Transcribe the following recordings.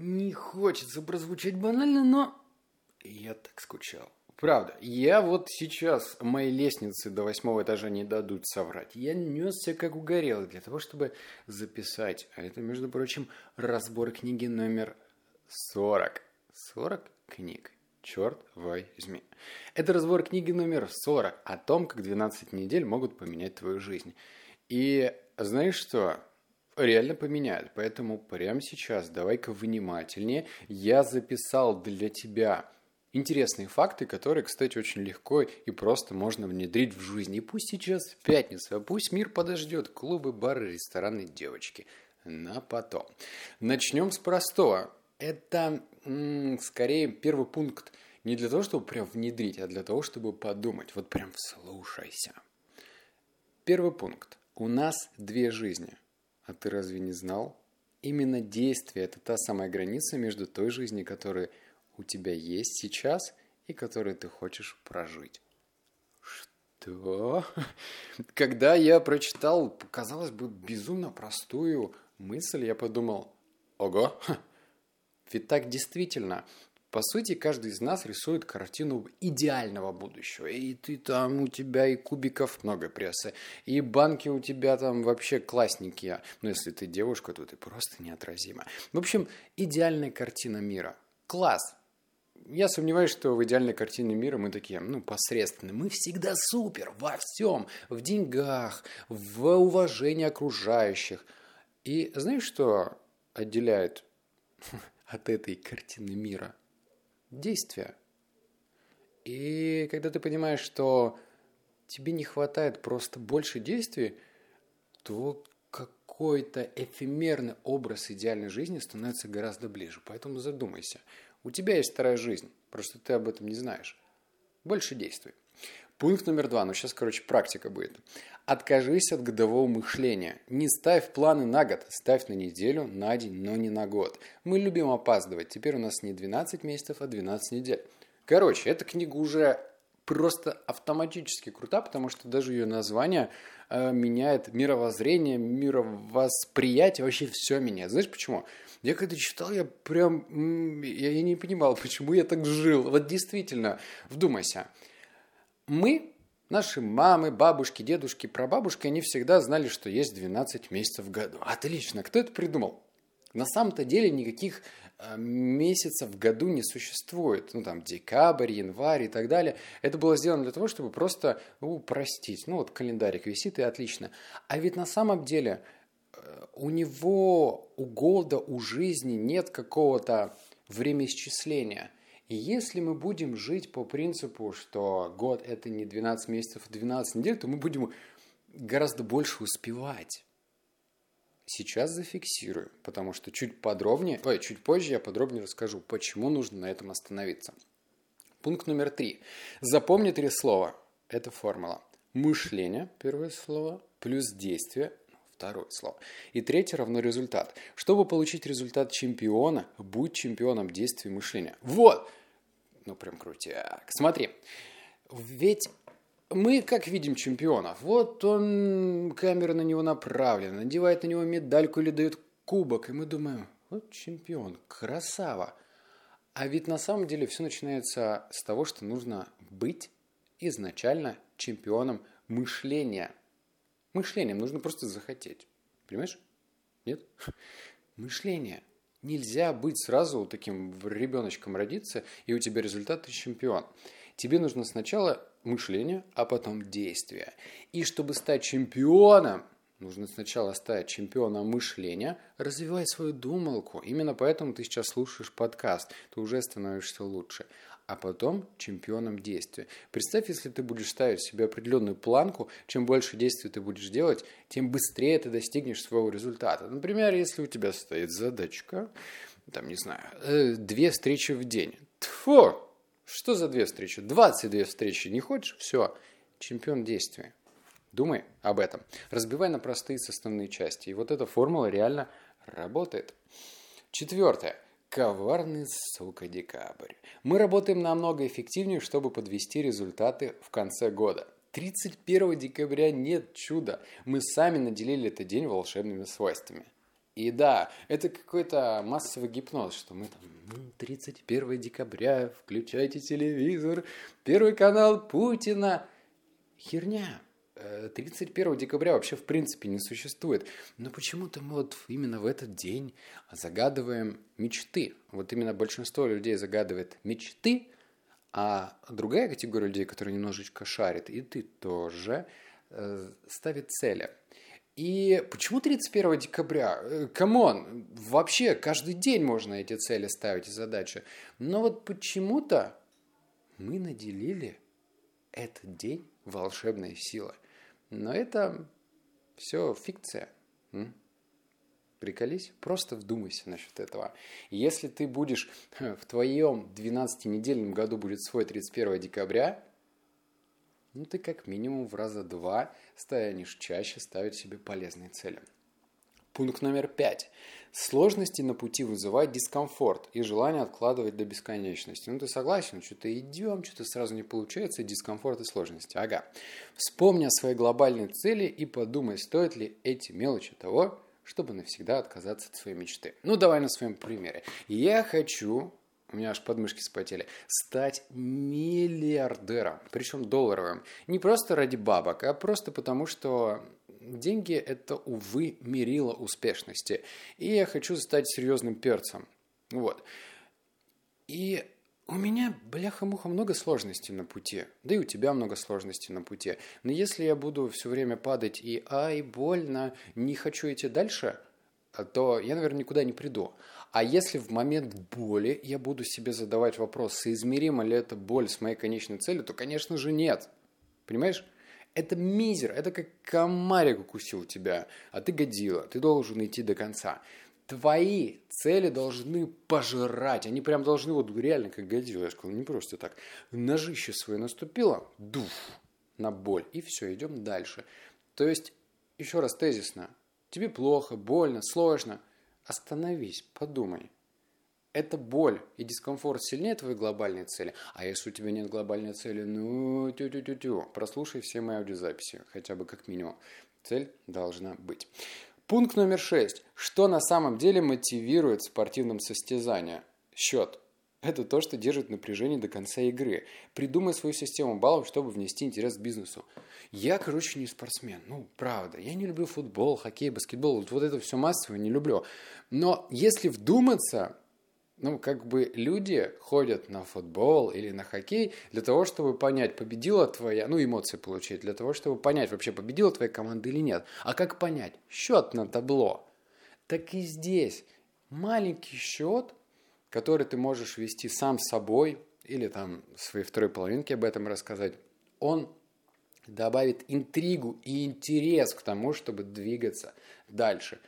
Не хочется прозвучать банально, но я так скучал. Правда, я вот сейчас моей лестницы до восьмого этажа не дадут соврать. Я несся как угорелый для того, чтобы записать. А это, между прочим, разбор книги номер 40. 40 книг. Черт возьми. Это разбор книги номер 40 о том, как 12 недель могут поменять твою жизнь. И знаешь что? Реально поменяют. Поэтому прямо сейчас давай-ка внимательнее. Я записал для тебя интересные факты, которые, кстати, очень легко и просто можно внедрить в жизнь. И пусть сейчас пятница, а пусть мир подождет. Клубы, бары, рестораны, девочки. На потом. Начнем с простого. Это м- скорее первый пункт не для того, чтобы прям внедрить, а для того, чтобы подумать. Вот прям вслушайся. Первый пункт. У нас две жизни. А ты разве не знал? Именно действие – это та самая граница между той жизнью, которая у тебя есть сейчас и которые ты хочешь прожить. Что? Когда я прочитал, казалось бы, безумно простую мысль, я подумал, ого, ведь так действительно. По сути, каждый из нас рисует картину идеального будущего. И ты там, у тебя и кубиков много прессы, и банки у тебя там вообще классники. Ну, если ты девушка, то ты просто неотразима. В общем, идеальная картина мира. Класс, я сомневаюсь, что в идеальной картине мира мы такие, ну, посредственные. Мы всегда супер во всем. В деньгах, в уважении окружающих. И знаешь, что отделяет от этой картины мира? Действия. И когда ты понимаешь, что тебе не хватает просто больше действий, то какой-то эфемерный образ идеальной жизни становится гораздо ближе. Поэтому задумайся – у тебя есть вторая жизнь, просто ты об этом не знаешь. Больше действуй. Пункт номер два, ну сейчас, короче, практика будет. Откажись от годового мышления. Не ставь планы на год, ставь на неделю, на день, но не на год. Мы любим опаздывать. Теперь у нас не 12 месяцев, а 12 недель. Короче, эта книга уже просто автоматически крута, потому что даже ее название э, меняет мировоззрение, мировосприятие, вообще все меняет. Знаешь почему? Я когда читал, я прям, я, я не понимал, почему я так жил. Вот действительно, вдумайся. Мы, наши мамы, бабушки, дедушки, прабабушки, они всегда знали, что есть 12 месяцев в году. Отлично, кто это придумал? На самом-то деле никаких э, месяцев в году не существует. Ну, там, декабрь, январь и так далее. Это было сделано для того, чтобы просто упростить. Ну, вот календарик висит, и отлично. А ведь на самом деле у него, у года, у жизни нет какого-то времяисчисления. И если мы будем жить по принципу, что год это не 12 месяцев, а 12 недель, то мы будем гораздо больше успевать. Сейчас зафиксирую, потому что чуть подробнее, ой, чуть позже я подробнее расскажу, почему нужно на этом остановиться. Пункт номер три. Запомни три слова. Это формула. Мышление, первое слово, плюс действие, второе слово. И третье равно результат. Чтобы получить результат чемпиона, будь чемпионом действий мышления. Вот! Ну, прям крутяк. Смотри, ведь мы как видим чемпиона? Вот он, камера на него направлена, надевает на него медальку или дает кубок, и мы думаем, вот чемпион, красава. А ведь на самом деле все начинается с того, что нужно быть изначально чемпионом мышления – Мышлением нужно просто захотеть. Понимаешь? Нет? Мышление. Нельзя быть сразу таким ребеночком родиться, и у тебя результат ты чемпион. Тебе нужно сначала мышление, а потом действие. И чтобы стать чемпионом, нужно сначала стать чемпионом мышления, развивать свою думалку. Именно поэтому ты сейчас слушаешь подкаст, ты уже становишься лучше а потом чемпионом действия. Представь, если ты будешь ставить себе определенную планку, чем больше действий ты будешь делать, тем быстрее ты достигнешь своего результата. Например, если у тебя стоит задачка, там, не знаю, э, две встречи в день. Тьфу! Что за две встречи? 22 встречи не хочешь? Все, чемпион действия. Думай об этом. Разбивай на простые составные части. И вот эта формула реально работает. Четвертое. Коварный, сука, декабрь. Мы работаем намного эффективнее, чтобы подвести результаты в конце года. 31 декабря нет чуда. Мы сами наделили этот день волшебными свойствами. И да, это какой-то массовый гипноз, что мы там 31 декабря, включайте телевизор, первый канал Путина. Херня. 31 э, декабря вообще в принципе не существует. Но почему-то мы вот именно в этот день загадываем мечты. Вот именно большинство людей загадывает мечты, а другая категория людей, которые немножечко шарит, и ты тоже, э, ставит цели. И почему 31 декабря? Come on, вообще каждый день можно эти цели ставить и задачи. Но вот почему-то мы наделили этот день волшебной силой. Но это все фикция. М? Приколись, просто вдумайся насчет этого. Если ты будешь в твоем 12-недельном году будет свой 31 декабря, ну ты как минимум в раза два станешь чаще ставить себе полезные цели. Пункт номер пять. Сложности на пути вызывают дискомфорт и желание откладывать до бесконечности. Ну, ты согласен, что-то идем, что-то сразу не получается, дискомфорт и сложности. Ага. Вспомни о своей глобальной цели и подумай, стоит ли эти мелочи того, чтобы навсегда отказаться от своей мечты. Ну, давай на своем примере. Я хочу у меня аж подмышки спотели, стать миллиардером, причем долларовым. Не просто ради бабок, а просто потому, что деньги – это, увы, мерило успешности. И я хочу стать серьезным перцем. Вот. И у меня, бляха-муха, много сложностей на пути. Да и у тебя много сложностей на пути. Но если я буду все время падать и «ай, больно, не хочу идти дальше», то я, наверное, никуда не приду. А если в момент боли я буду себе задавать вопрос, соизмерима ли эта боль с моей конечной целью, то, конечно же, нет. Понимаешь? Это мизер, это как комарик укусил тебя, а ты годила, ты должен идти до конца. Твои цели должны пожирать, они прям должны вот реально как годила, я сказал, не просто так. Ножище свое наступило, дуф, на боль, и все, идем дальше. То есть, еще раз тезисно, тебе плохо, больно, сложно, остановись, подумай – эта боль и дискомфорт сильнее твоей глобальной цели. А если у тебя нет глобальной цели, ну, тю-тю-тю-тю, прослушай все мои аудиозаписи, хотя бы как минимум. Цель должна быть. Пункт номер шесть. Что на самом деле мотивирует в спортивном состязании? Счет. Это то, что держит напряжение до конца игры. Придумай свою систему баллов, чтобы внести интерес к бизнесу. Я, короче, не спортсмен. Ну, правда. Я не люблю футбол, хоккей, баскетбол. Вот, вот это все массово не люблю. Но если вдуматься, ну, как бы люди ходят на футбол или на хоккей для того, чтобы понять, победила твоя, ну, эмоции получить, для того, чтобы понять, вообще победила твоя команда или нет. А как понять? Счет на табло. Так и здесь маленький счет, который ты можешь вести сам с собой или там своей второй половинке об этом рассказать, он добавит интригу и интерес к тому, чтобы двигаться дальше.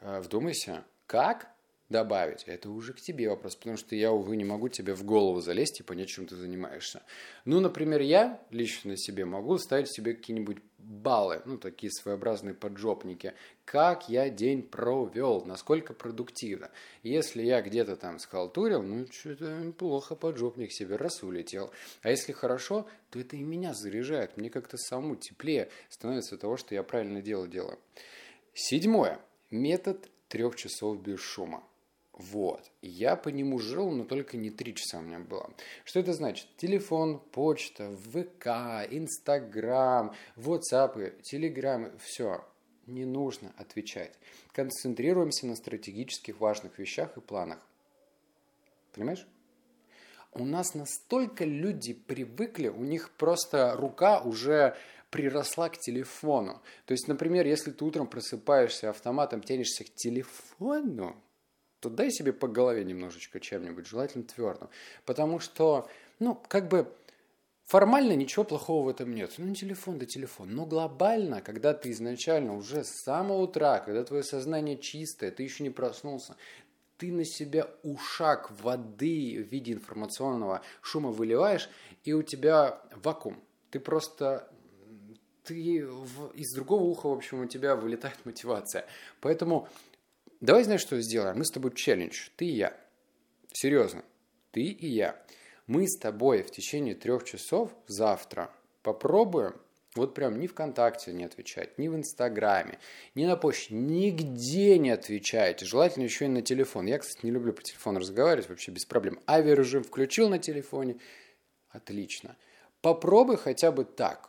Э, вдумайся, как добавить, это уже к тебе вопрос, потому что я, увы, не могу тебе в голову залезть и понять, чем ты занимаешься. Ну, например, я лично себе могу ставить себе какие-нибудь баллы, ну, такие своеобразные поджопники, как я день провел, насколько продуктивно. Если я где-то там схалтурил, ну, что-то плохо поджопник себе раз улетел. А если хорошо, то это и меня заряжает, мне как-то самому теплее становится от того, что я правильно дело делаю. Седьмое. Метод трех часов без шума. Вот. Я по нему жил, но только не три часа у меня было. Что это значит? Телефон, почта, ВК, Инстаграм, WhatsApp, Телеграм, все. Не нужно отвечать. Концентрируемся на стратегических важных вещах и планах. Понимаешь? У нас настолько люди привыкли, у них просто рука уже приросла к телефону. То есть, например, если ты утром просыпаешься автоматом, тянешься к телефону, то дай себе по голове немножечко чем-нибудь, желательно твердым. Потому что, ну, как бы формально ничего плохого в этом нет. Ну, телефон да телефон. Но глобально, когда ты изначально уже с самого утра, когда твое сознание чистое, ты еще не проснулся, ты на себя ушаг воды в виде информационного шума выливаешь, и у тебя вакуум. Ты просто ты в, из другого уха, в общем, у тебя вылетает мотивация. Поэтому Давай, знаешь, что сделаем? Мы с тобой челлендж. Ты и я. Серьезно. Ты и я. Мы с тобой в течение трех часов завтра попробуем Вот прям ни ВКонтакте не отвечать, ни в Инстаграме, ни на почте, нигде не отвечаете. Желательно еще и на телефон. Я, кстати, не люблю по телефону разговаривать, вообще без проблем. Авиарежим включил на телефоне. Отлично. Попробуй хотя бы так.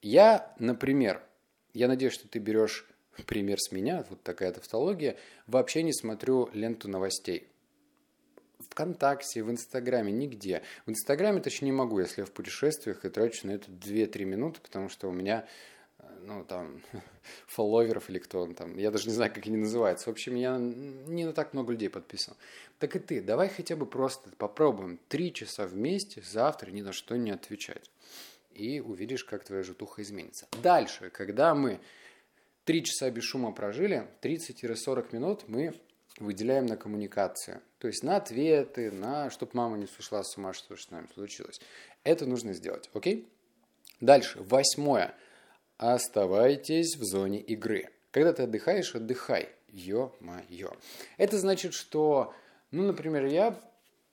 Я, например, я надеюсь, что ты берешь пример с меня, вот такая тавтология, вообще не смотрю ленту новостей. ВКонтакте, в Инстаграме, нигде. В Инстаграме точнее не могу, если я в путешествиях и трачу на это 2-3 минуты, потому что у меня, э, ну, там, фолловеров или кто он там, я даже не знаю, как они называются. В общем, я не на так много людей подписан. Так и ты, давай хотя бы просто попробуем 3 часа вместе завтра ни на что не отвечать. И увидишь, как твоя житуха изменится. Дальше, когда мы 3 часа без шума прожили, 30-40 минут мы выделяем на коммуникацию. То есть на ответы, на чтобы мама не сошла с ума, что с нами случилось. Это нужно сделать, окей? Дальше, восьмое. Оставайтесь в зоне игры. Когда ты отдыхаешь, отдыхай. Ё-моё. Это значит, что, ну, например, я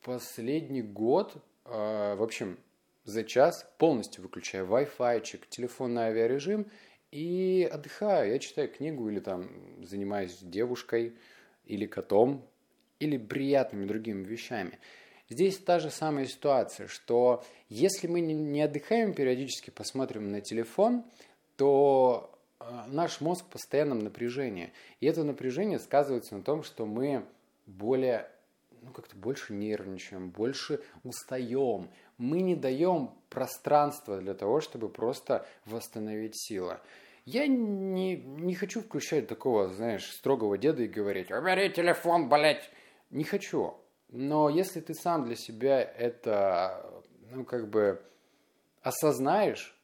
последний год, э, в общем, за час полностью выключаю Wi-Fi, телефонный авиарежим и отдыхаю. Я читаю книгу или там занимаюсь девушкой, или котом, или приятными другими вещами. Здесь та же самая ситуация, что если мы не отдыхаем периодически, посмотрим на телефон, то э, наш мозг в постоянном напряжении. И это напряжение сказывается на том, что мы более, ну как-то больше нервничаем, больше устаем. Мы не даем пространства для того, чтобы просто восстановить силы. Я не, не хочу включать такого, знаешь, строгого деда и говорить, убери телефон, блядь. Не хочу. Но если ты сам для себя это, ну, как бы осознаешь,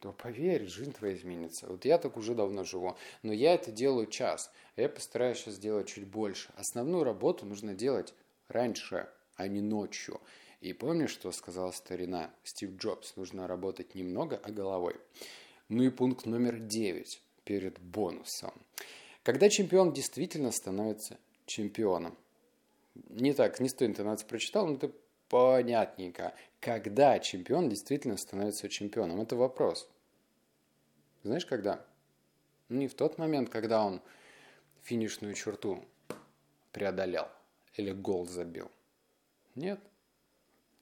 то поверь, жизнь твоя изменится. Вот я так уже давно живу, но я это делаю час, а я постараюсь сейчас сделать чуть больше. Основную работу нужно делать раньше, а не ночью. И помнишь, что сказал старина Стив Джобс? Нужно работать немного, а головой. Ну и пункт номер 9 перед бонусом. Когда чемпион действительно становится чемпионом. Не так, не с той интонацией прочитал, но это понятненько. Когда чемпион действительно становится чемпионом? Это вопрос. Знаешь, когда? Не в тот момент, когда он финишную черту преодолел или гол забил. Нет.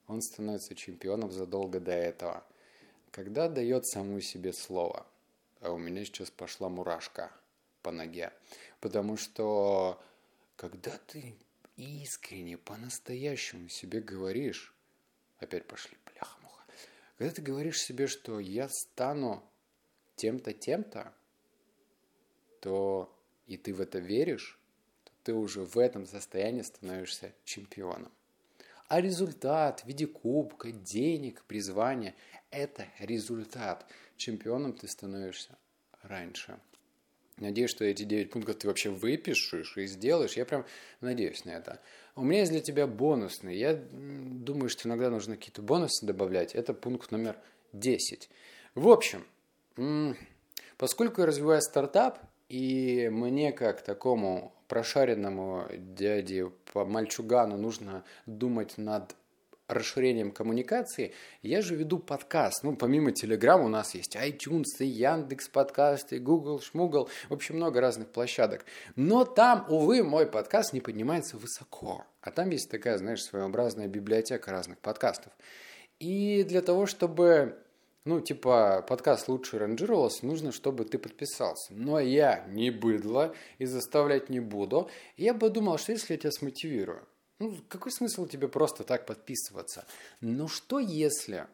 Он становится чемпионом задолго до этого – когда дает саму себе слово. А у меня сейчас пошла мурашка по ноге. Потому что когда ты искренне, по-настоящему себе говоришь, опять пошли, бляха-муха, когда ты говоришь себе, что я стану тем-то, тем-то, то и ты в это веришь, то ты уже в этом состоянии становишься чемпионом. А результат в виде кубка, денег, призвания – это результат. Чемпионом ты становишься раньше. Надеюсь, что эти 9 пунктов ты вообще выпишешь и сделаешь. Я прям надеюсь на это. У меня есть для тебя бонусный. Я думаю, что иногда нужно какие-то бонусы добавлять. Это пункт номер 10. В общем, поскольку я развиваю стартап, и мне как такому прошаренному дяде по мальчугану нужно думать над расширением коммуникации, я же веду подкаст. Ну, помимо Telegram у нас есть iTunes, и Яндекс подкасты, Google, Шмугл, в общем, много разных площадок. Но там, увы, мой подкаст не поднимается высоко. А там есть такая, знаешь, своеобразная библиотека разных подкастов. И для того, чтобы ну, типа, подкаст лучше ранжировался, нужно, чтобы ты подписался. Но я не быдло и заставлять не буду. Я бы думал, что если я тебя смотивирую, ну, какой смысл тебе просто так подписываться? Но что если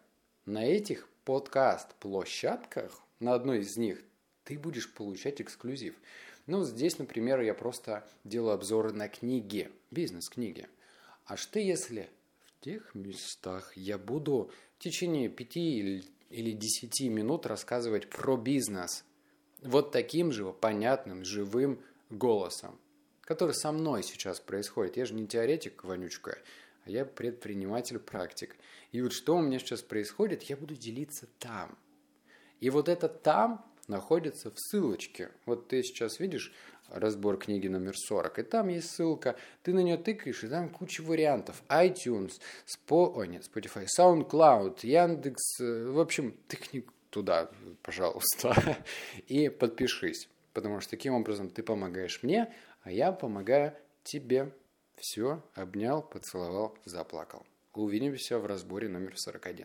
на этих подкаст-площадках, на одной из них, ты будешь получать эксклюзив? Ну, здесь, например, я просто делаю обзоры на книги, бизнес-книги. А что если в тех местах я буду в течение пяти или или 10 минут рассказывать про бизнес вот таким же понятным, живым голосом, который со мной сейчас происходит. Я же не теоретик, вонючка, а я предприниматель-практик. И вот что у меня сейчас происходит, я буду делиться там. И вот это там находится в ссылочке. Вот ты сейчас видишь разбор книги номер 40, и там есть ссылка, ты на нее тыкаешь, и там куча вариантов. iTunes, Spo... Ой, нет, Spotify, SoundCloud, Яндекс, э, в общем, тыкни туда, пожалуйста, и подпишись. Потому что таким образом ты помогаешь мне, а я помогаю тебе. Все, обнял, поцеловал, заплакал. Увидимся в разборе номер 41.